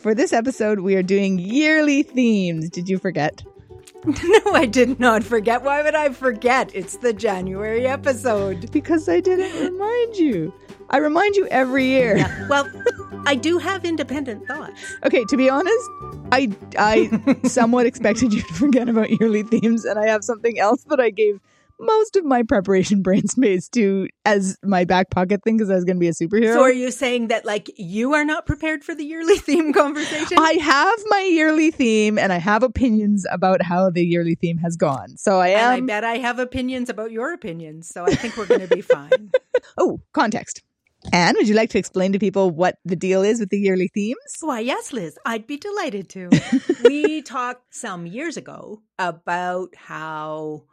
for this episode, we are doing yearly themes. Did you forget? No, I did not forget. Why would I forget? It's the January episode. Because I didn't remind you. I remind you every year. Yeah. Well, I do have independent thoughts. Okay, to be honest, I I somewhat expected you to forget about yearly themes, and I have something else that I gave most of my preparation brain space to as my back pocket thing because I was going to be a superhero. So, are you saying that like you are not prepared for the yearly theme conversation? I have my yearly theme, and I have opinions about how the yearly theme has gone. So I am. And I bet I have opinions about your opinions. So I think we're going to be fine. oh, context. Anne, would you like to explain to people what the deal is with the yearly themes? Why, yes, Liz, I'd be delighted to. we talked some years ago about how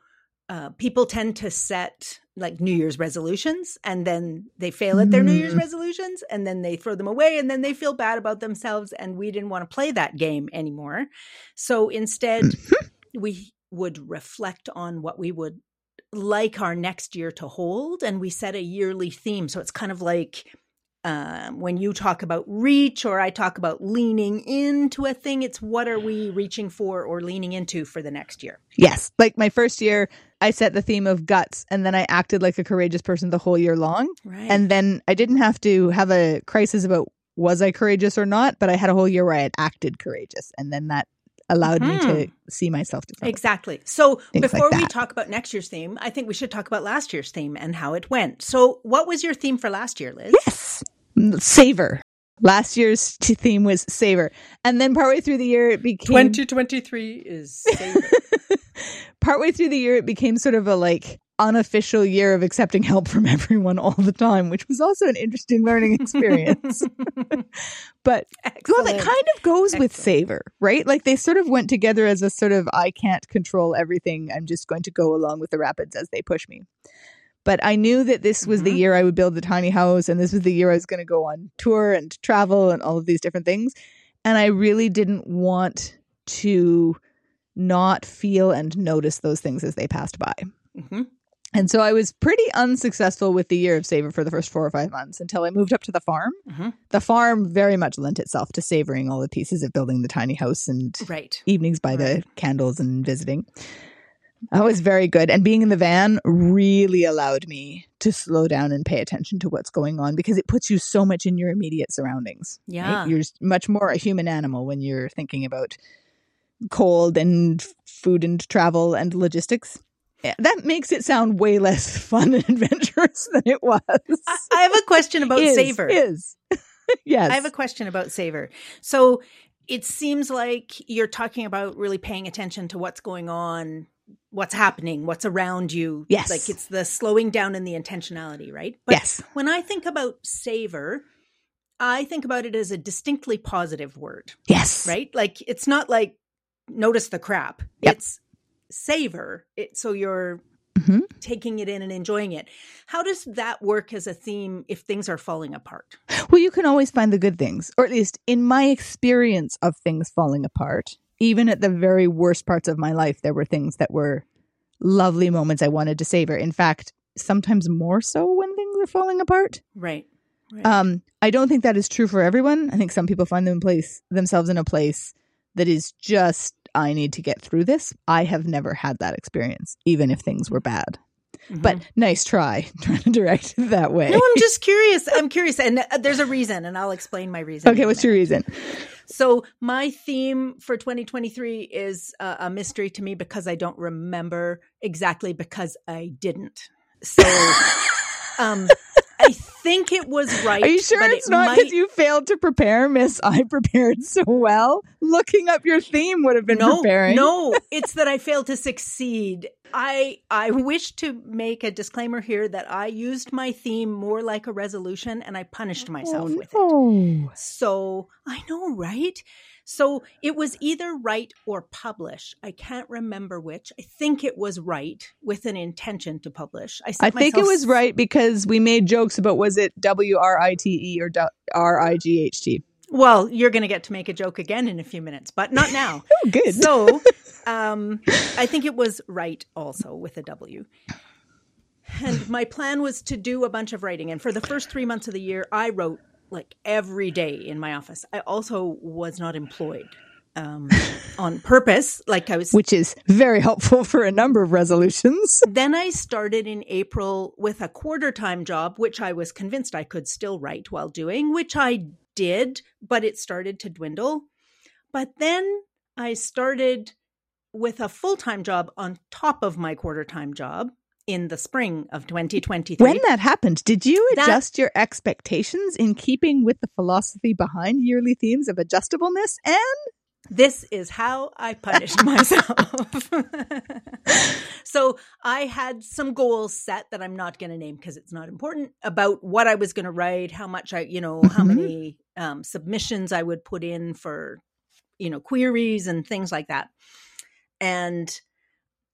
uh, people tend to set like New Year's resolutions and then they fail at their New Year's Mm. resolutions and then they throw them away and then they feel bad about themselves. And we didn't want to play that game anymore. So instead, we would reflect on what we would like our next year to hold and we set a yearly theme so it's kind of like um, when you talk about reach or i talk about leaning into a thing it's what are we reaching for or leaning into for the next year Yes. Like my first year, I set the theme of guts, and then I acted like a courageous person the whole year long. right And then I didn't have to have a crisis about was I courageous or not, but I had a whole year where I had acted courageous, and then that allowed me to hmm. see myself differently. Exactly. So Things like before we talk about next year's theme, I think we should talk about last year's theme and how it went. So, what was your theme for last year, Liz? Yes. Mm, savor. Last year's theme was savor. And then partway through the year, it became 2023 is savor. partway through the year, it became sort of a like unofficial year of accepting help from everyone all the time, which was also an interesting learning experience. but well, that kind of goes with Excellent. savor, right? Like they sort of went together as a sort of I can't control everything. I'm just going to go along with the rapids as they push me. But I knew that this was the Mhm. year I would build the tiny house, and this was the year I was going to go on tour and travel and all of these different things. And I really didn't want to not feel and notice those things as they passed by. Mhm. And so I was pretty unsuccessful with the year of savor for the first four or five months until I moved up to the farm. Mhm. The farm very much lent itself to savoring all the pieces of building the tiny house and Right. evenings by the candles and visiting. That was very good. And being in the van really allowed me to slow down and pay attention to what's going on because it puts you so much in your immediate surroundings. right? Yeah. You're much more a human animal when you're thinking about cold and food and travel and logistics. That makes it sound way less fun and adventurous than it was. I, I have a question about is, savor. Is. yes. I have a question about savor. So it seems like you're talking about really paying attention to what's going on, what's happening, what's around you. Yes. Like it's the slowing down and the intentionality, right? But yes. when I think about savor, I think about it as a distinctly positive word, Yes. right? Like it's not like notice the crap. Yep. It's savor. It so you're Mhm. taking it in and enjoying it. How does that work as a theme if things are falling apart? Well, you can always find the good things, or at least in my experience of things falling apart, even at the very worst parts of my life, there were things that were lovely moments I wanted to savor. In fact, sometimes more so when things are falling apart. Right. right. Um, I don't think that is true for everyone. I think some people find them place themselves in a place that is just I need to get through this. I have never had that experience, even if things were bad. But nice try trying to direct it that way. Mm-hmm. No, I'm just curious. I'm curious, and uh, there's a reason, and I'll explain my reason. okay, what's your reason? So my theme for 2023 is uh, a mystery to me because I don't remember exactly because I didn't. So, um, think it was right. Are you sure it's it not might- because you failed to prepare, Miss? I prepared so well. Looking up your theme would have been no, preparing. No, it's that I failed to succeed. I I wish to make a disclaimer here that I used my theme more like a resolution and I punished myself oh, with it. Oh, So I know, right? So it was either write or publish. I can't remember which. I think it was write with an intention to publish. I, I think it was right because we made jokes about was it W R I T E or R I G H T. Well, you're going to get to make a joke again in a few minutes, but not now. Oh, good. so um, I think it was right also with a W. And my plan was to do a bunch of writing. And for the first three months of the year, I wrote like every day in my office. I also was not employed um, on purpose. Like I was, which is very helpful for a number of resolutions. Then I started in April with a quarter time job, which I was convinced I could still write while doing, which I did, but it started to dwindle. But then I started with a full time job on top of my quarter time job in the spring of 2023. When that happened, did you adjust that, your expectations in keeping with the philosophy behind yearly themes of adjustableness? And this is how I punished myself. so I had some goals set that I'm not going to name because it's not important about what I was going to write, how much I, you know, how mm-hmm. many um, submissions I would put in for, you know, queries and things like that. And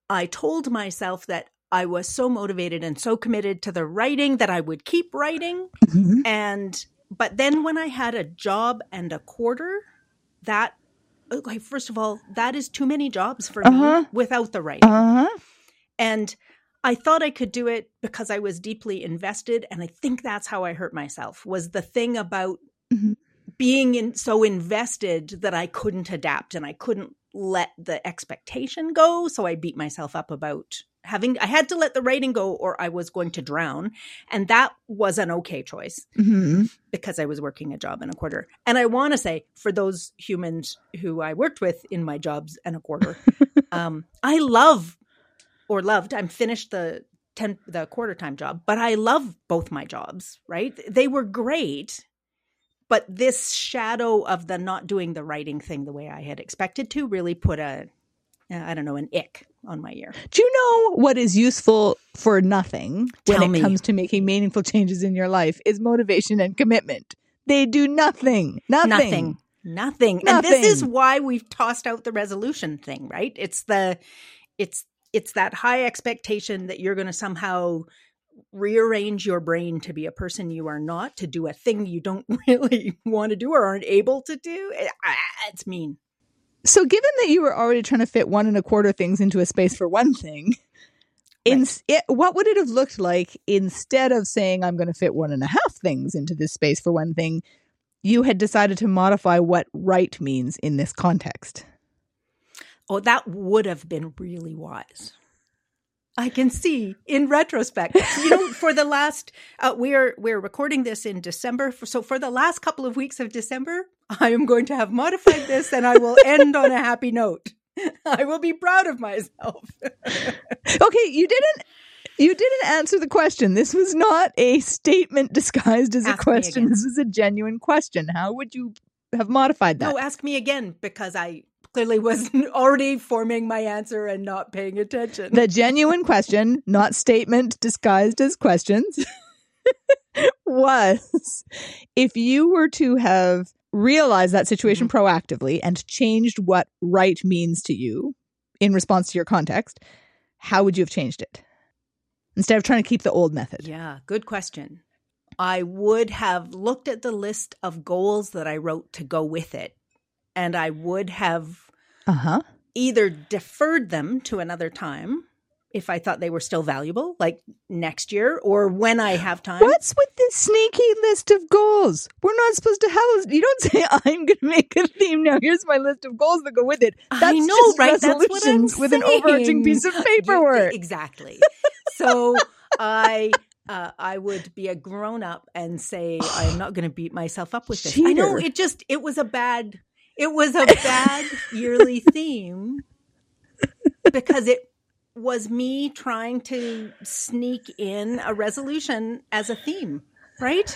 I told myself that I was so motivated and so committed to the writing that I would keep writing. Mm-hmm. And, but then when I had a job and a quarter, that, okay, first of all, that is too many jobs for uh-huh. me without the writing. Uh-huh. And I thought I could do it because I was deeply invested. And I think that's how I hurt myself was the thing about mm-hmm. being in, so invested that I couldn't adapt and I couldn't let the expectation go. So I beat myself up about having I had to let the writing go or I was going to drown. And that was an okay choice mm-hmm. because I was working a job and a quarter. And I want to say for those humans who I worked with in my jobs and a quarter, um, I love or loved, I'm finished the 10 the quarter time job, but I love both my jobs, right? They were great. But this shadow of the not doing the writing thing the way I had expected to really put a I don't know, an ick on my ear. Do you know what is useful for nothing when it me. comes to making meaningful changes in your life is motivation and commitment. They do nothing. Nothing. Nothing. Nothing. nothing. And this is why we've tossed out the resolution thing, right? It's the it's it's that high expectation that you're going to somehow rearrange your brain to be a person you are not, to do a thing you don't really want to do or aren't able to do. Ah, it's mean. So, given that you were already trying to fit one and a quarter things into a space for one thing, right. in, it, what would it have looked like instead of saying, I'm going to fit one and a half things into this space for one thing, you had decided to modify what right means in this context? Oh, that would have been really wise. I can see in retrospect. You know, for the last uh, we're we're recording this in December. So for the last couple of weeks of December, I am going to have modified this, and I will end on a happy note. I will be proud of myself. okay, you didn't you didn't answer the question. This was not a statement disguised as ask a question. This is a genuine question. How would you have modified that? No, ask me again because I clearly was already forming my answer and not paying attention. The genuine question, not statement disguised as questions, was if you were to have realized that situation mm-hmm. proactively and changed what right means to you in response to your context, how would you have changed it? Instead of trying to keep the old method. Yeah, good question. I would have looked at the list of goals that I wrote to go with it and I would have uh-huh. either deferred them to another time if I thought they were still valuable, like next year or when I have time. What's with this sneaky list of goals? We're not supposed to have. You don't say I'm going to make a theme now. Here's my list of goals that go with it. That's I know, right? That's what I'm with saying. an overarching piece of paperwork. exactly. So I uh, I would be a grown up and say I'm not going to beat myself up with this. Cheater. I know it just it was a bad it was a bad yearly theme because it was me trying to sneak in a resolution as a theme, right?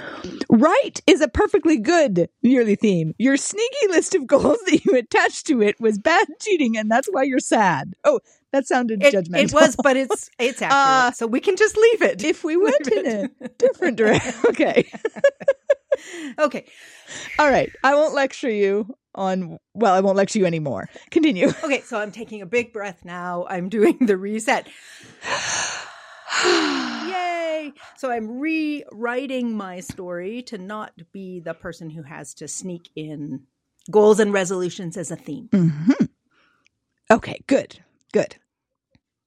right is a perfectly good yearly theme. Your sneaky list of goals that you attached to it was bad cheating, and that's why you're sad. Oh, that sounded it, judgmental. It was, but it's it's accurate, uh, so we can just leave it. If we went in a different direction, okay. okay. All right. I won't lecture you on well i won't lecture you anymore. Continue. Okay so i'm taking a big breath now. I'm doing the reset. Yay! So i'm rewriting my story to not be the person who has to sneak in goals and resolutions as a theme. Mm-hmm. okay good good.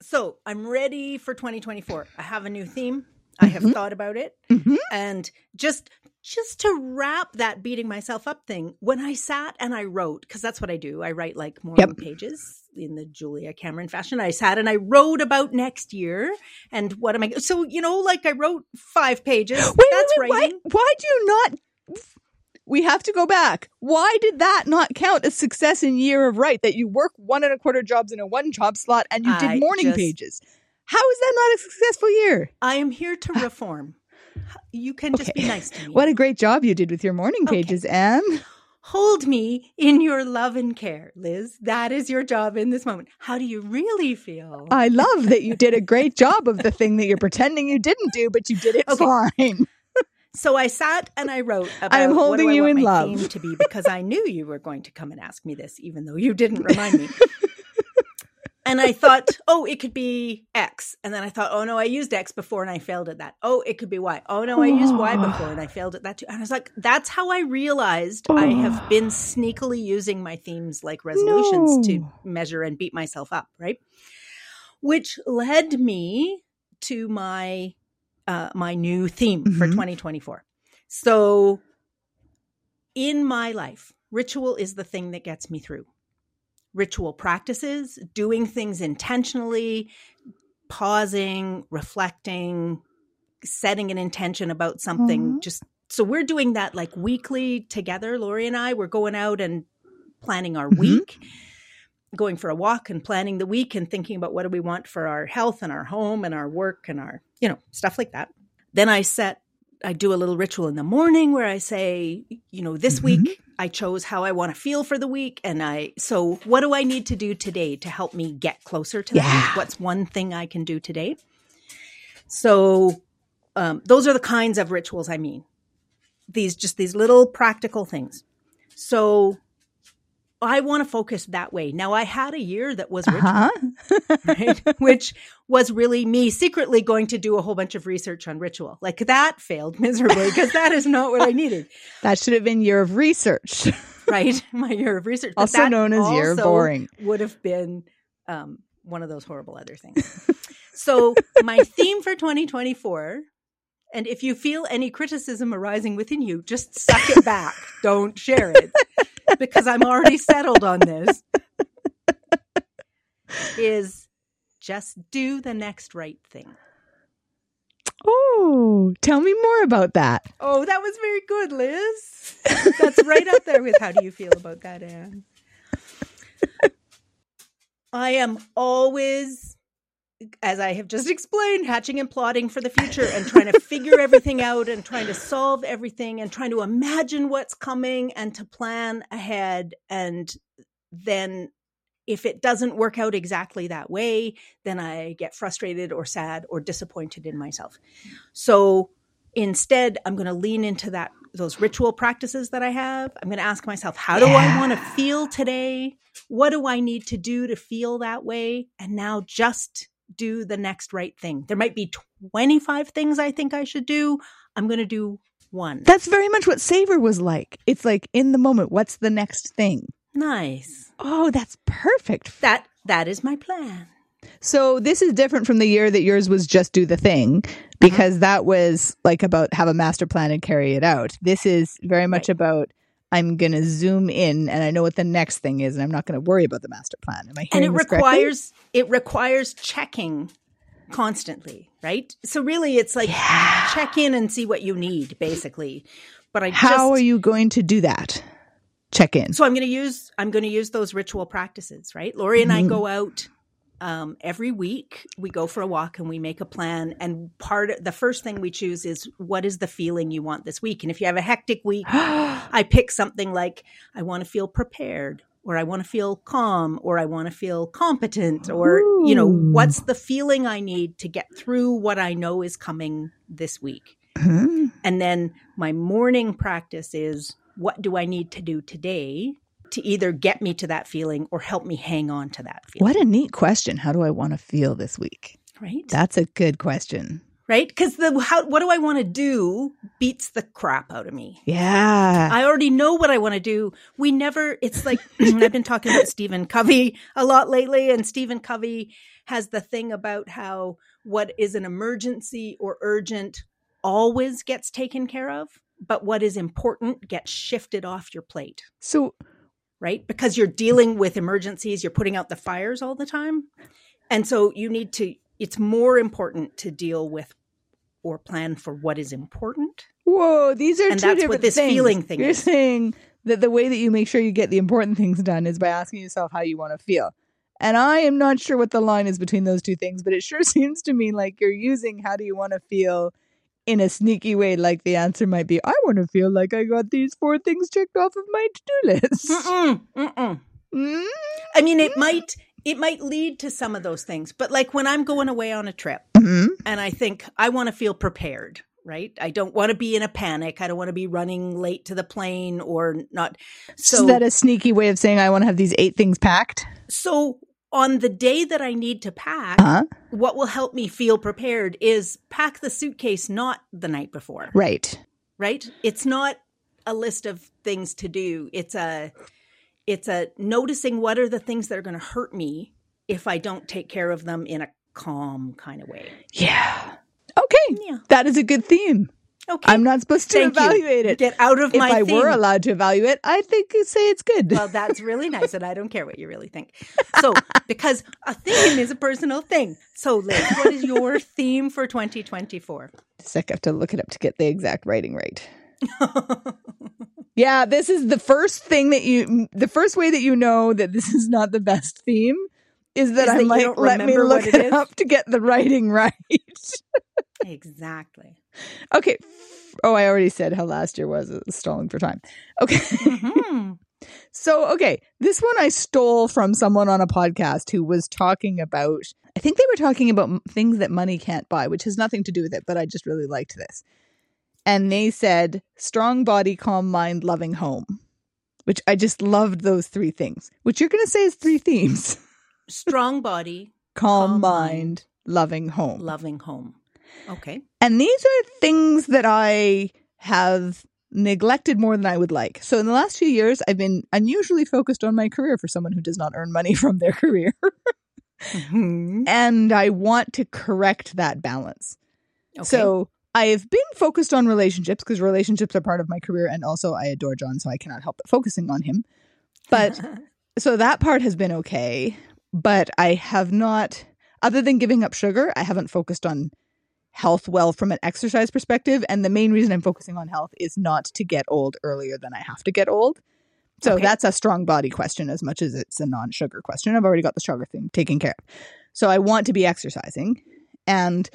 So i'm ready for 2024 i have a new theme I have Mhm. thought about it. Mhm. And just just to wrap that beating myself up thing, when I sat and I wrote, because that's what I do, I write like morning pages in the Julia Cameron fashion. I sat and I wrote about next year and what am I so you know, like I wrote five pages. Wait, wait, that's wait, why, writing. why do you not? We have to go back. Why did that not count as success in year of right? That you work one and a quarter jobs in a one job slot and you I did morning just- pages. How is that not a successful year? I am here to ah. reform. You can just be nice to me. What a great job you did with your morning Okay. pages, Anne. Hold me in your love and care, Liz. That is your job in this moment. How do you really feel? I love that you did a great job of the thing that you're pretending you didn't do, but you did it Okay. fine. so I sat and I wrote about I am what holding do I you want in my love. theme to be because I knew you were going to come and ask me this, even though you didn't remind me. and I thought, oh, it could be X. And then I thought, oh no, I used X before and I failed at that. Oh, it could be Y. Oh no, I used Y before and I failed at that too. And I was like, that's how I realized I have been sneakily using my themes like resolutions to measure and beat myself up, right? Which led me to my uh, my new theme for Mhm. 2024. So, in my life, ritual is the thing that gets me through. Ritual practices, doing things intentionally, pausing, reflecting, setting an intention about something. Mhm. Just so we're doing that like weekly together. Lori and I, we're going out and planning our Mhm. week going for a walk and planning the week and thinking about what do we want for our health and our home and our work and our, you know, stuff like that. Then I set, I do a little ritual in the morning where I say, you know, this Mhm. week I chose how I want to feel for the week. And I, so what do I need to do today to help me get closer to that? Yeah. What's one thing I can do today? So um, those are the kinds of rituals I mean. These, just these little practical things. So I want to focus that way. Now, I had a year that was ritual, Uh-huh. right? which was really me secretly going to do a whole bunch of research on ritual. Like that failed miserably because that is not what I needed, That should have been year of research, right? My year of research. But also known as year of also boring. Would have been um, one of those horrible other things. so, my theme for 2024. And if you feel any criticism arising within you, just suck it back. Don't share it because I'm already settled on this. Is just do the next right thing. Oh, tell me more about that. Oh, that was very good, Liz. That's right up there with how do you feel about that, Anne? I am always, as I have just explained, hatching and plotting for the future and trying to figure everything out and trying to solve everything and trying to imagine what's coming and to plan ahead. And then if it doesn't work out exactly that way, then I get frustrated or sad or disappointed in myself. So instead, I'm going to lean into that those ritual practices that I have. I'm going to ask myself, how do I want to feel today? What do I need to do to feel that way? And now just do the next right thing. There might be 25 things I think I should do. I'm going to do one. That's very much what Savor was like. It's like in the moment, what's the next thing? nice. Oh, that's perfect. That that is my plan. So this is different from the year that yours was just do the thing uh-huh. because that was like about have a master plan and carry it out. This is very much Right. about I'm going to zoom in and I know what the next thing is and I'm not going to worry about the master plan. Am I and hearing it this correctly? requires it requires checking constantly right so really it's like Yeah. check in and see what you need basically but i How just are you going to do that? Check in. so i'm going to use i'm going to use those ritual practices right lori and i Mhm. go out um, every week we go for a walk and we make a plan and part of the first thing we choose is what is the feeling you want this week and if you have a hectic week I pick something like I want to feel prepared or I want to feel calm or I want to feel competent or you know what's the feeling I need to get through what I know is coming this week. Hmm. And then my morning practice is what do I need to do today to either get me to that feeling or help me hang on to that feeling, What a neat question. How do I want to feel this week? right? That's a good question. right? Because the how what do I want to do beats the crap out of me. Yeah. I already know what I want to do. We never. It's like I've been talking about Stephen Covey a lot lately, and Stephen Covey has the thing about how what is an emergency or urgent always gets taken care of, but what is important gets shifted off your plate. so right? Because you're dealing with emergencies, you're putting out the fires all the time. And so you need to, it's more important to deal with or plan for what is important. whoa, these are And two that's different what this things. feeling thing You're is. saying that the way that you make sure you get the important things done is by asking yourself how you want to feel. And I am not sure what the line is between those two things, but it sure seems to me like you're using how do you want to feel in a sneaky way, like the answer might be, I want to feel like I got these four things checked off of my to-do list. Mm-mm, mm-mm. Mm? I mean, it might, it might lead to some of those things, but like when I'm going away on a trip Mhm. and I think I want to feel prepared, right? I don't want to be in a panic. I don't want to be running late to the plane or not. So is that a sneaky way of saying I want to have these eight things packed? So on the day that I need to pack, Huh? what will help me feel prepared is pack the suitcase not the night before, Right. right? It's not a list of things to do. It's a it's a noticing what are the things that are going to hurt me if I don't take care of them in a calm kind of way. Yeah. Okay. Yeah. That is a good theme. Okay. I'm not supposed to Thank you. evaluate it. Get out of if my I theme. were allowed to evaluate, I think you'd say it's good. Well, that's really nice, and I don't care what you really think. So, because a theme is a personal thing. So, Liz, what is your theme for 2024? Sec, I have to look it up to get the exact writing right. Yeah, this is the first thing that you, the first way that you know that this is not the best theme is that Is I that you might don't let me look it, it up to get the writing right. Exactly. okay. Oh, I already said how last year was stalling for time. Okay. Mhm. So, okay, this one I stole from someone on a podcast who was talking about, I think they were talking about things that money can't buy, which has nothing to do with it, but I just really liked this. And they said, strong body, calm mind, loving home, which I just loved those three things, which you're going to say is three themes Strong body, calm, Calm mind, mind. loving home. loving home. Okay. And these are things that I have neglected more than I would like. So in the last few years, I've been unusually focused on my career for someone who does not earn money from their career. Mhm. and I want to correct that balance. Okay. So I've been focused on relationships because relationships are part of my career. And also, I adore John, so I cannot help but focusing on him. But so that part has been okay. But I have not, other than giving up sugar, I haven't focused on health well from an exercise perspective. And the main reason I'm focusing on health is not to get old earlier than I have to get old. So Okay. that's a strong body question as much as it's a non sugar question. I've already got the sugar thing taken care of. So I want to be exercising. And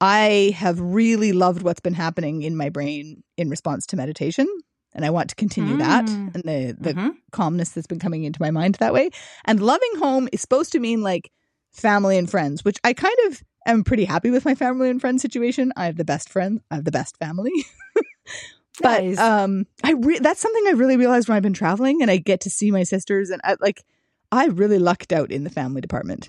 I have really loved what's been happening in my brain in response to meditation. And I want to continue that Mm. and the, the Mhm. calmness that's been coming into my mind that way. And loving home is supposed to mean like family and friends, which I kind of am pretty happy with my family and friends situation. I have the best friends, I have the best family. but Nice. um I re- that's something I really realized when I've been traveling and I get to see my sisters and I like I really lucked out in the family department.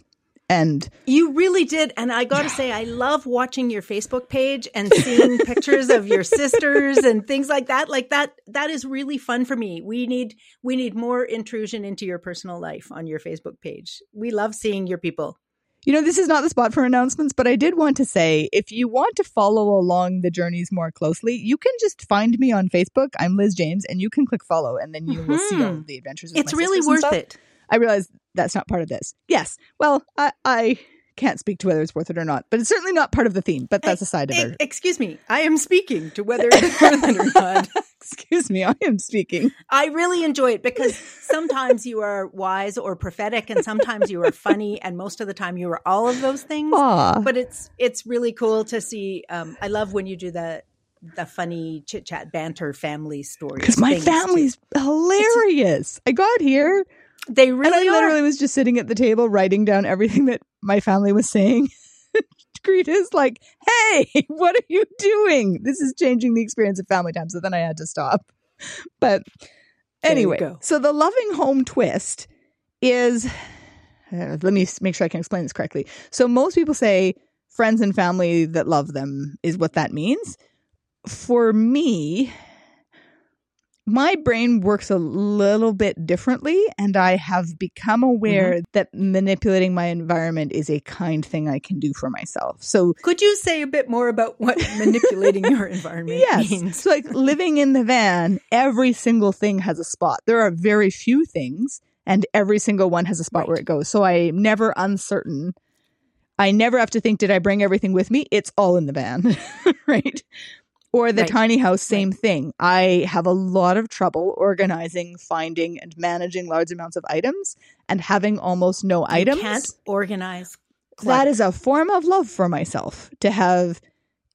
And You really did. And I got to say, I love watching your Facebook page and seeing pictures of your sisters and things like that. Like that, that is really fun for me. We need, we need more intrusion into your personal life on your Facebook page. We love seeing your people. You know, this is not the spot for announcements, but I did want to say if you want to follow along the journeys more closely, you can just find me on Facebook. I'm Liz James, and you can click follow, and then you will see all Mhm. of the adventures. With It's really worth it. I realize that's not part of this. Yes. Well, I, I can't speak to whether it's worth it or not, but it's certainly not part of the theme, but that's a side of it. excuse me. I am speaking to whether it's worth it or not. Excuse me, I am speaking. I really enjoy it because sometimes you are wise or prophetic and sometimes you are funny and most of the time you are all of those things. Aw. but it's it's really cool to see. Um, I love when you do the the funny chit chat banter family stories Because my things, too. family's hilarious. I got here they and I really are. literally was just sitting at the table writing down everything that my family was saying. Greta's like, hey, what are you doing? This is changing the experience of family time. So then I had to stop. But anyway, so the loving home twist is uh, let me make sure I can explain this correctly. So most people say friends and family that love them is what that means. For me, my brain works a little bit differently, and I have become aware mm-hmm. that manipulating my environment is a kind thing I can do for myself. So, could you say a bit more about what manipulating your environment yes. means? So, like living in the van, every single thing has a spot. There are very few things, and every single one has a spot right. where it goes. So, I'm never uncertain. I never have to think, did I bring everything with me? It's all in the van, right? Or the right. tiny house, same right. thing. I have a lot of trouble organizing, finding, and managing large amounts of items and having almost no you items. Can't organize. Clutter. That is a form of love for myself to have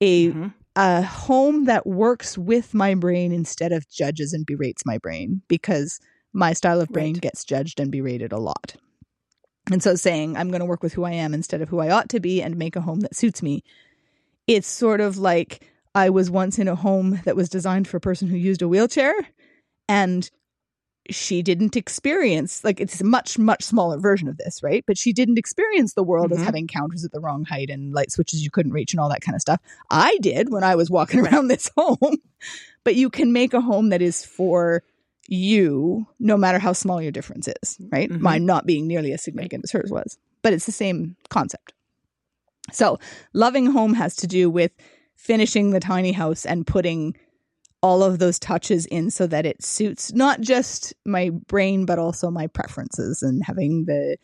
a mm-hmm. a home that works with my brain instead of judges and berates my brain because my style of brain right. gets judged and berated a lot. And so saying I'm going to work with who I am instead of who I ought to be and make a home that suits me. It's sort of like I was once in a home that was designed for a person who used a wheelchair and she didn't experience like it's a much much smaller version of this right? But she didn't experience the world mm-hmm. as having counters at the wrong height and light switches you couldn't reach and all that kind of stuff. I did when i was walking around this home. But you can make a home that is for you no matter how small your difference is right? Mm-hmm. mine not being nearly as significant as hers was. But it's the same concept. So loving home has to do with finishing the tiny house and putting all of those touches in so that it suits not just my brain but also my preferences and having the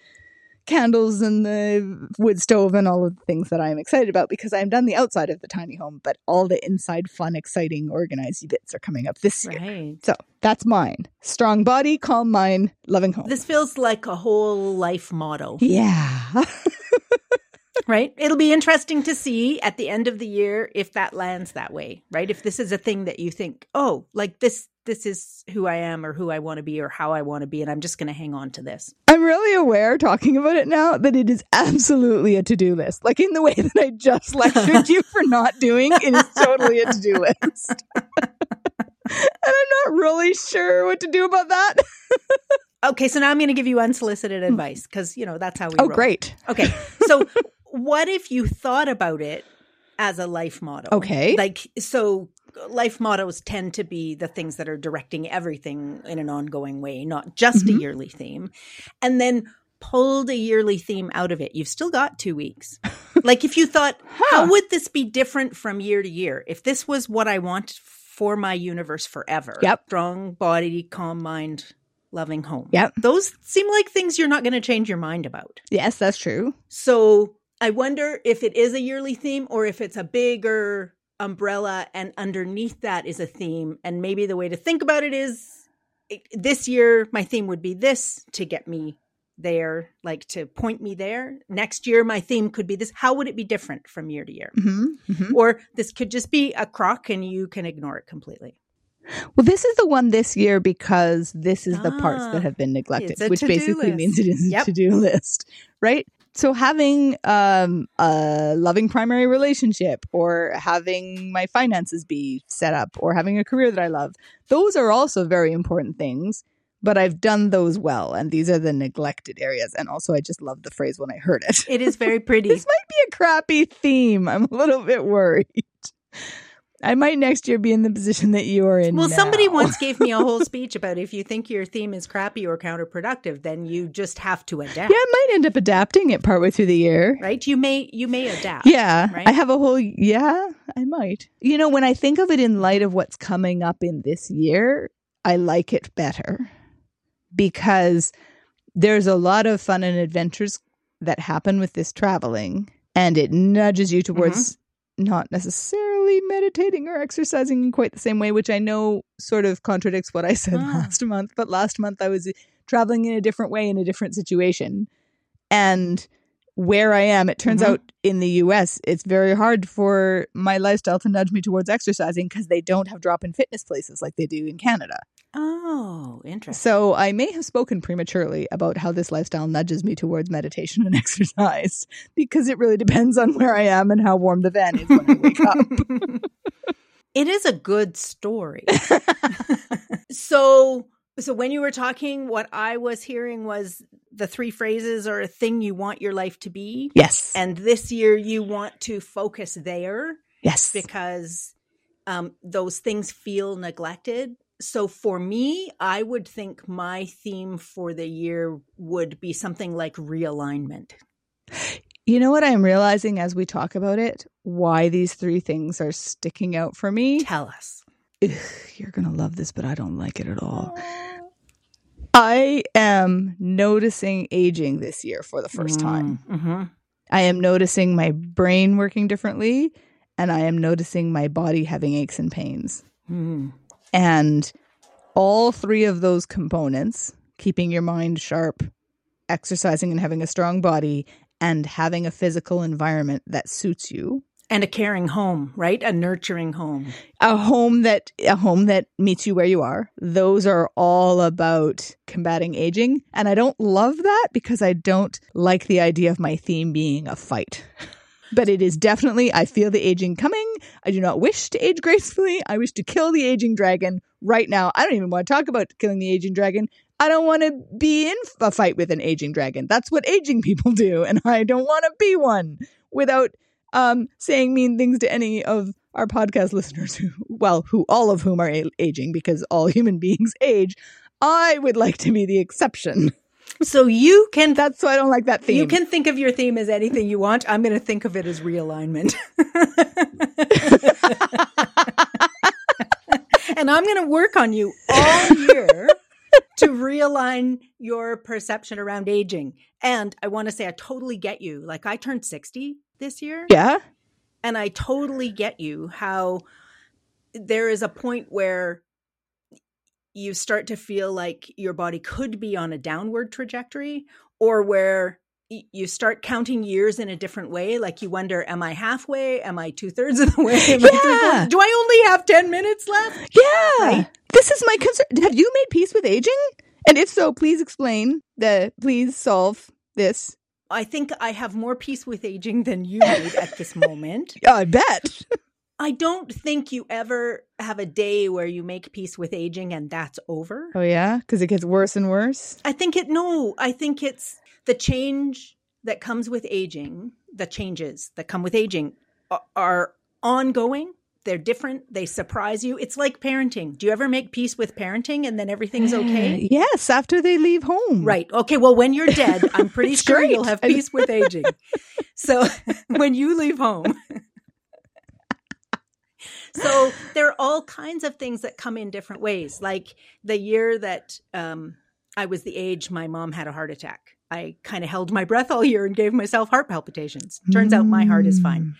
candles and the wood stove and all of the things that I'm excited about because I've done the outside of the tiny home, but all the inside fun, exciting, organized bits are coming up this year. Right. So that's mine. Strong body, calm mind, loving home. This feels like a whole life motto. Yeah. right? It'll be interesting to see at the end of the year if that lands that way, right? If this is a thing that you think, oh, like this, this is who I am or who I want to be or how I want to be, and I'm just going to hang on to this. I'm really aware talking about it now that it is absolutely a to do list. Like in the way that I just lectured you for not doing, it is totally a to do list. and I'm not really sure what to do about that. Okay, so now I'm going to give you unsolicited hmm. advice because you know that's how we. Oh, roll. great. Okay, so what if you thought about it as a life motto? Okay. Like, so life mottos tend to be the things that are directing everything in an ongoing way, not just mm-hmm. a yearly theme. And then pulled a yearly theme out of it, you've still got two weeks. like, if you thought, huh. how would this be different from year to year? If this was what I want for my universe forever, yep. strong body, calm mind, loving home. Yep. Those seem like things you're not going to change your mind about. Yes, that's true. So I wonder if it is a yearly theme or if it's a bigger umbrella and underneath that is a theme. And maybe the way to think about it is this year, my theme would be this to get me there, like to point me there. Next year, my theme could be this. How would it be different from year to year? Mm-hmm, mm-hmm. Or this could just be a crock and you can ignore it completely. Well, this is the one this year because this is the parts that ah, have been neglected, which basically list. means it is yep. a to do list, right? So having um, a loving primary relationship or having my finances be set up or having a career that I love, those are also very important things. But I've done those well, and these are the neglected areas. And also, I just love the phrase when I heard it. It is very pretty. this might be a crappy theme. I'm a little bit worried. I might next year be in the position that you are in. Well, now. somebody once gave me a whole speech about if you think your theme is crappy or counterproductive, then you just have to adapt. Yeah, I might end up adapting it partway through the year. Right? You may you may adapt. Yeah. Right? I have a whole yeah, I might. You know, when I think of it in light of what's coming up in this year, I like it better because there's a lot of fun and adventures that happen with this traveling and it nudges you towards mm-hmm. not necessarily meditating or exercising in quite the same way, which I know sort of contradicts what I said ah. last month. But last month I was traveling in a different way in a different situation. And where I am, it turns mm-hmm. out in the US, it's very hard for my lifestyle to nudge me towards exercising because they don't have drop in fitness places like they do in Canada. Oh, interesting. So I may have spoken prematurely about how this lifestyle nudges me towards meditation and exercise because it really depends on where I am and how warm the van is when I wake up. it is a good story. so so when you were talking what I was hearing was the three phrases are a thing you want your life to be. Yes. And this year you want to focus there yes. because um, those things feel neglected. So for me, I would think my theme for the year would be something like realignment. You know what I'm realizing as we talk about it? Why these three things are sticking out for me? Tell us. Ugh, you're going to love this, but I don't like it at all. I am noticing aging this year for the first time. Mm-hmm. I am noticing my brain working differently, and I am noticing my body having aches and pains. Mm. And all three of those components keeping your mind sharp, exercising and having a strong body, and having a physical environment that suits you And a caring home, right? A nurturing home. a home that a home that meets you where you are those are all about combating aging and i don't love that because i don't like the idea of my theme being a fight but it is definitely i feel the aging coming. I do not wish to age gracefully. I wish to kill the aging dragon right now. I don't even want to talk about killing the aging dragon. I don't want to be in a fight with an aging dragon. That's what aging people do and i don't want to be one without um, saying mean things to any of our podcast listeners who, well, who all of whom are aging because all human beings age. I would like to be the exception. So you can That's why I don't like that theme. You can think of your theme as anything you want. I'm going to think of it as realignment. and I'm going to work on you all year to realign your perception around aging. And I want to say, I totally get you. Like, I turned 60 this year, yeah. and I totally get you how there is a point where you start to feel like your body could be on a downward trajectory or where you start counting years in a different way like you wonder am i halfway am i two-thirds of the way am Yeah. three-quarters? do i only have 10 minutes left Yeah. Right? This is my concern. Have you made peace with aging? And if so, please explain the please solve this. i think i have more peace with aging than you did at this moment Yeah, I bet. i don't think you ever have a day where you make peace with aging and that's over Oh yeah, because it gets worse and worse. I think it no, I think it's the change that comes with aging, the changes that come with aging are, are ongoing. They're different. They surprise you. It's like parenting. Do you ever make peace with parenting and then everything's okay? Yes, after they leave home. Right. Okay. Well, when you're dead, I'm pretty sure great. you'll have peace with aging. So when you leave home, so there are all kinds of things that come in different ways. Like the year that um, I was the age my mom had a heart attack, I kind of held my breath all year and gave myself heart palpitations. Turns out my heart is fine. Mm.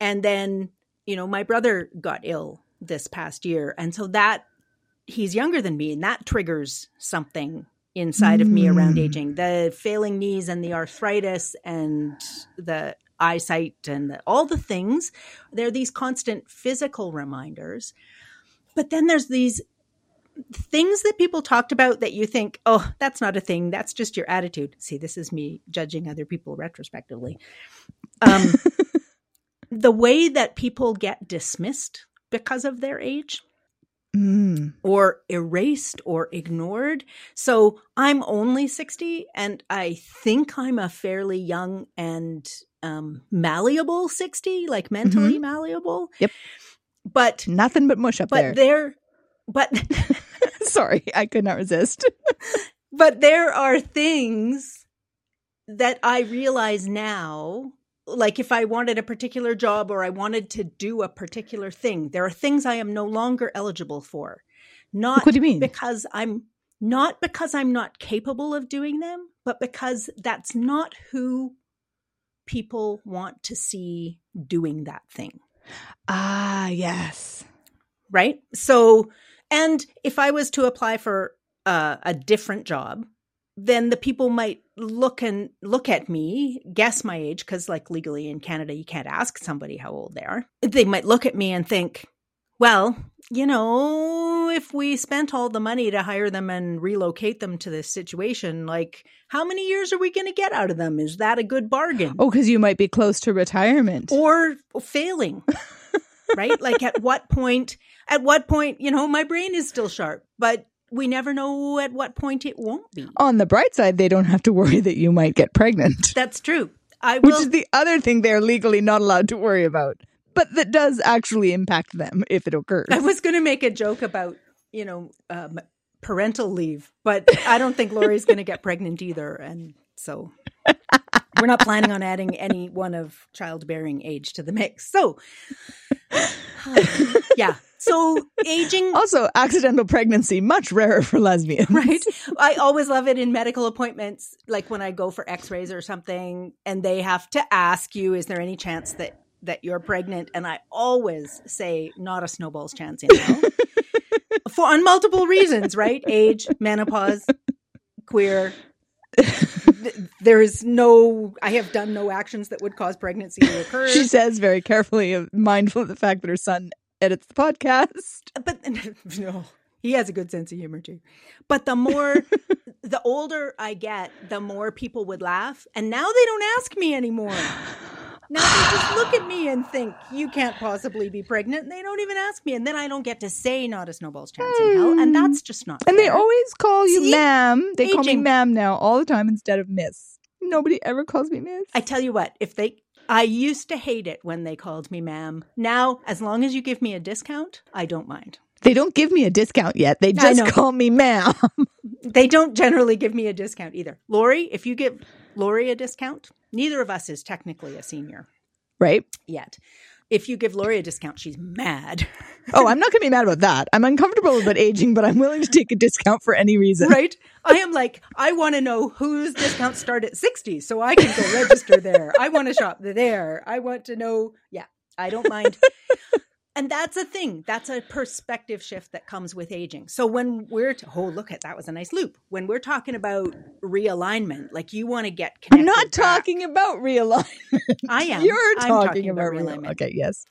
And then, you know, my brother got ill this past year. And so that he's younger than me, and that triggers something inside of me around Mm. aging the failing knees and the arthritis and the eyesight and the, all the things. There are these constant physical reminders. But then there's these things that people talked about that you think, oh, that's not a thing. That's just your attitude. See, this is me judging other people retrospectively. Um, the way that people get dismissed because of their age Mm. or erased or ignored. So I'm only 60 and I think I'm a fairly young and um, malleable 60, like mentally malleable. Yep. But Nothing but mush up but there. there but Sorry, I could not resist. but there are things that I realize now like if I wanted a particular job or I wanted to do a particular thing, there are things I am no longer eligible for. Not what do you mean? because I'm not because I'm not capable of doing them, but because that's not who people want to see doing that thing. ah, yes. Right? So, and if I was to apply for uh, a different job, then the people might look and look at me, guess my age, because like legally in Canada, you can't ask somebody how old they are. They might look at me and think, well, you know, if we spent all the money to hire them and relocate them to this situation, like how many years are we going to get out of them? Is that a good bargain? Oh, because you might be close to retirement. or failing right like at what point at what point you know my brain is still sharp but we never know at what point it won't be. On the bright side, they don't have to worry that you might get pregnant, That's true. I which is the other thing they're legally not allowed to worry about, but that does actually impact them if it occurs. I was going to make a joke about you know um, parental leave, but I don't think Lori's going to get pregnant either, and so we're not planning on adding anyone of childbearing age to the mix. So, yeah. So aging Also, accidental pregnancy much rarer for lesbians. right? I always love it in medical appointments, like when I go for X-rays or something, and they have to ask you, "Is there any chance that that you're pregnant?" And I always say, "Not a snowball's chance in hell," for on multiple reasons, right? Age, menopause, queer. There is no. I have done no actions that would cause pregnancy to occur. She says very carefully, uh, mindful of the fact that her son edits the podcast. but no he has a good sense of humor too but the more the older i get the more people would laugh and now they don't ask me anymore now they just look at me and think you can't possibly be pregnant and they don't even ask me and then i don't get to say not a snowball's chance in hell and that's just not And they always call you See? ma'am. They call me ma'am now all the time instead of miss. Nobody ever calls me miss. i tell you what if they i used to hate it when they called me ma'am now as long as you give me a discount i don't mind They don't give me a discount yet. They just call me ma'am. they don't generally give me a discount either lori if you give lori a discount neither of us is technically a senior right? yet. If you give Lori a discount, she's mad. Oh, I'm not going to be mad about that. I'm uncomfortable about aging, but I'm willing to take a discount for any reason. right? I am like, I want to know whose discounts start at 60 so I can go register there. I want to shop there. I want to know. Yeah, I don't mind. And that's a thing. That's a perspective shift that comes with aging. So when we're, t- oh, look at that was a nice loop. When we're talking about realignment, like you want to get connected. I'm not back- talking about realignment. I am. You're I'm talking, about, realignment. realignment. Okay, yes.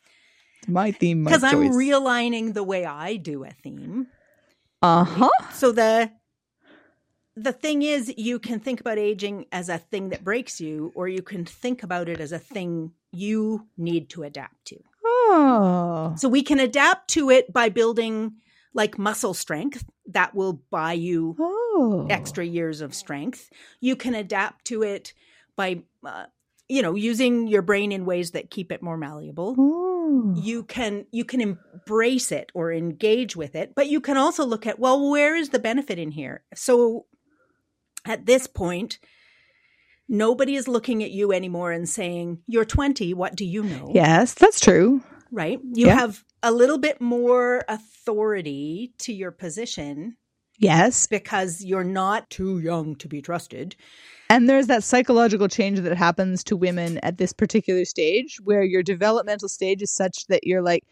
It's my theme, my Because I'm realigning the way I do a theme. Uh huh. So the the thing is you can think about aging as a thing that breaks you or you can think about it as a thing you need to adapt to. Oh. So we can adapt to it by building like muscle strength that will buy you Oh. extra years of strength. You can adapt to it by uh, you know using your brain in ways that keep it more malleable Oh. you can you can embrace it or engage with it but you can also look at well where is the benefit in here so at this point nobody is looking at you anymore and saying you're 20 what do you know Yes, that's true. Right you Yeah. have a little bit more authority to your position Yes. because you're not too young to be trusted And there's that psychological change that happens to women at this particular stage where your developmental stage is such that you're like,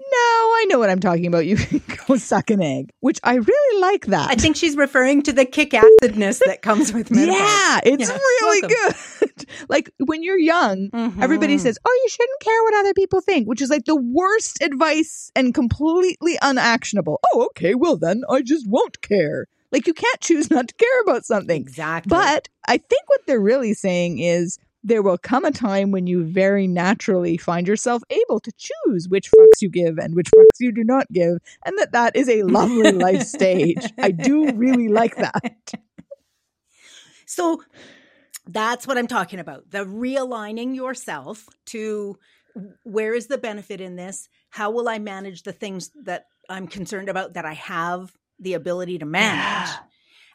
no, I know what I'm talking about. You can go suck an egg, which I really like that. i think she's referring to the kick acidness that comes with menopause yeah, it's Yeah, really welcome. good. like when you're young, everybody Mhm. says, "Oh, you shouldn't care what other people think," which is like the worst advice and completely unactionable. Oh, okay, well then I just won't care. Like you can't choose not to care about something. exactly But I think what they're really saying is there will come a time when you very naturally find yourself able to choose which fucks you give and which fucks you do not give, and that that is a lovely life stage. I do really like that. So that's what I'm talking about. The realigning yourself to where is the benefit in this? How will I manage the things that I'm concerned about that I have the ability to manage? Yeah.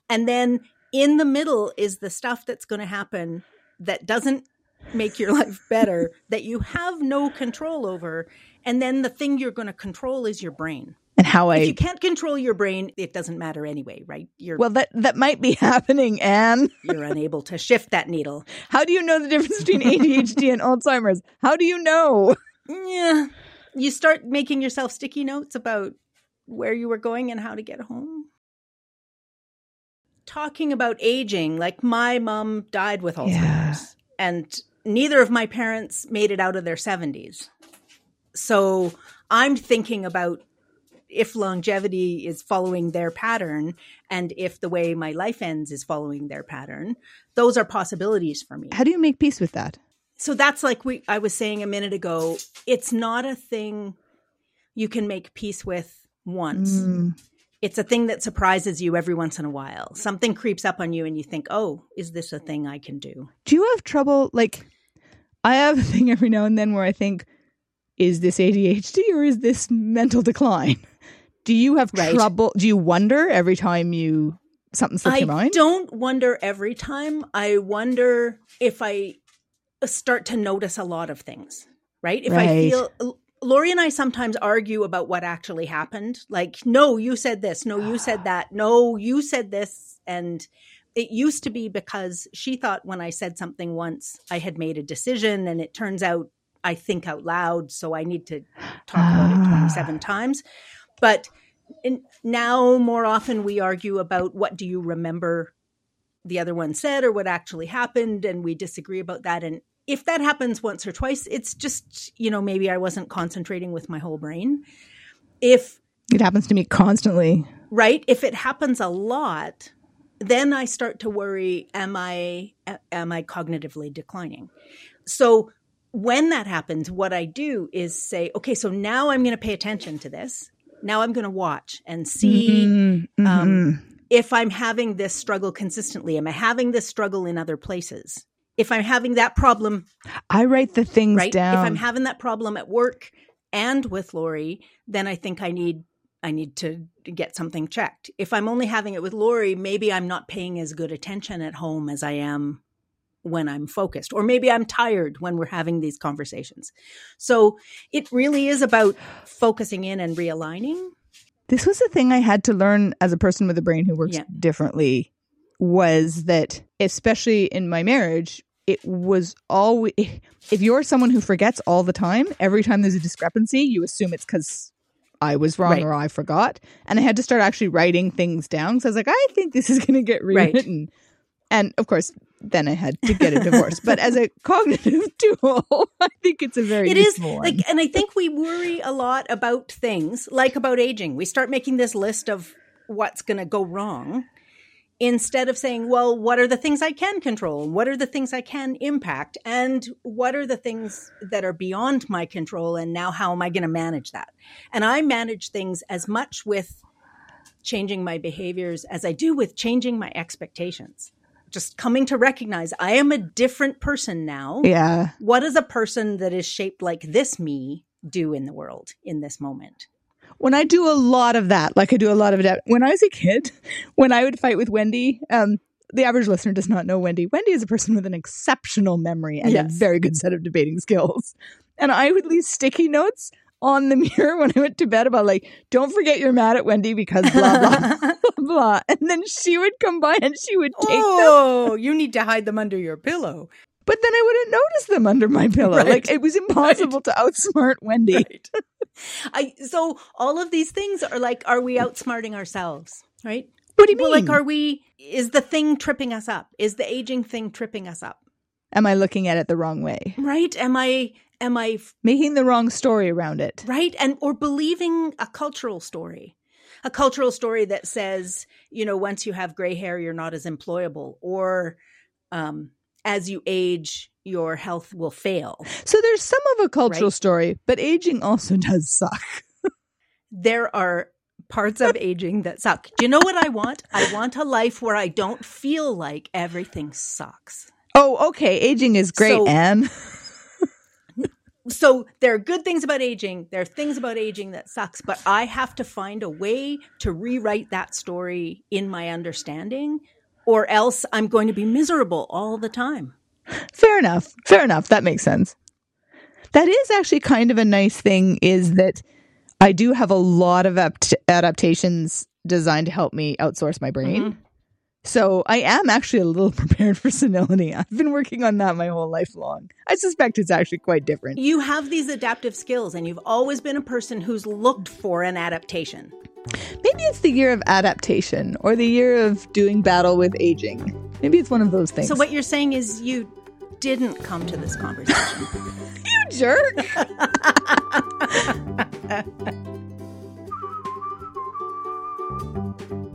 And then in the middle is the stuff that's going to happen that doesn't make your life better that you have no control over. And then the thing you're going to control is your brain. And how If I you can't control your brain, it doesn't matter anyway, right? You're well that that might be happening, Anne. you're unable to shift that needle. How do you know the difference between ADHD and Alzheimer's? How do you know? Yeah. You start making yourself sticky notes about where you were going and how to get home. Talking about aging, like my mom died with Alzheimer's, Yeah. and neither of my parents made it out of their 70s. So I'm thinking about if longevity is following their pattern and if the way my life ends is following their pattern, those are possibilities for me. How do you make peace with that? So that's like we I was saying a minute ago, it's not a thing you can make peace with once. Mm. It's a thing that surprises you every once in a while. Something creeps up on you and you think, oh, is this a thing I can do? Do you have trouble? Like, I have a thing every now and then where I think, is this ADHD or is this mental decline? Do you have Right. trouble? Do you wonder every time you something slips I your mind? I don't wonder every time. I wonder if I uh, start to notice a lot of things, right? If I feel Lori and I sometimes argue about what actually happened. Like, no, you said this. No, you said that. No, you said this. And it used to be because she thought when I said something once, I had made a decision. And it turns out I think out loud. So I need to talk about it Ah. 27 times. But in, now more often we argue about what do you remember the other one said or what actually happened and we disagree about that and if that happens once or twice it's just you know maybe i wasn't concentrating with my whole brain if It happens to me constantly. right if it happens a lot then i start to worry am i am i cognitively declining so when that happens what i do is say okay so now i'm going to pay attention to this now i'm going to watch and see Mhm, mhm. um, if I'm having this struggle consistently, am I having this struggle in other places? If I'm having that problem, I write the things right? down. If I'm having that problem at work and with Lori, then I think I need I need to get something checked. If I'm only having it with Lori, maybe I'm not paying as good attention at home as I am when I'm focused, or maybe I'm tired when we're having these conversations. So it really is about focusing in and realigning. this was a thing I had to learn as a person with a brain who works Yeah. differently was that especially in my marriage it was always if you're someone who forgets all the time every time there's a discrepancy you assume it's cuz I was wrong Right. or I forgot and I had to start actually writing things down so I was like I think this is going to get Right. rewritten and of course then I had to get a divorce but as a cognitive tool I think it's a very It is one. like, and I think we worry a lot about things like about aging. We start making this list of what's going to go wrong instead of saying, well, what are the things I can control? What are the things I can impact? And what are the things that are beyond my control? And now how am I going to manage that? And I manage things as much with changing my behaviors as I do with changing my expectations. Just coming to recognize I am a different person now yeah what does a person that is shaped like this me do in the world in this moment? When I do a lot of that, like I do a lot of it. When I was a kid, when I would fight with Wendy, um, the average listener does not know Wendy. Wendy is a person with an exceptional memory and Yes. a very good set of debating skills. And I would leave sticky notes on the mirror when I went to bed about like, don't forget you're mad at Wendy because blah blah blah blah. And then she would come by and she would take them, oh, you need to hide them under your pillow. But then I wouldn't notice them under my pillow. Right. Like it was impossible to outsmart Wendy. Right. I so all of these things are like, are we outsmarting ourselves? Right? What do you mean? Well, like, are we? Is the thing tripping us up? Is the aging thing tripping us up? Am I looking at it the wrong way? Right? Am I? Am I Making the wrong story around it. right and or believing a cultural story a cultural story that says you know once you have gray hair you're not as employable or um as you age your health will fail So there's some of a cultural Right. story, but aging also does suck. there are parts of aging that suck do you know what i want i want a life where i don't feel like everything sucks Oh, okay. Aging is great, So- Anne. so there are good things about aging there are things about aging that sucks but i have to find a way to rewrite that story in my understanding or else i'm going to be miserable all the time Fair enough. Fair enough. That makes sense. That is actually kind of a nice thing is that I do have a lot of apt- adaptations designed to help me outsource my brain. Mhm. So I am actually a little prepared for senility. I've been working on that my whole life long. I suspect it's actually quite different. you have these adaptive skills and you've always been a person who's looked for an adaptation Maybe it's the year of adaptation or the year of doing battle with aging. Maybe it's one of those things. so what you're saying is you didn't come to this conversation you jerk.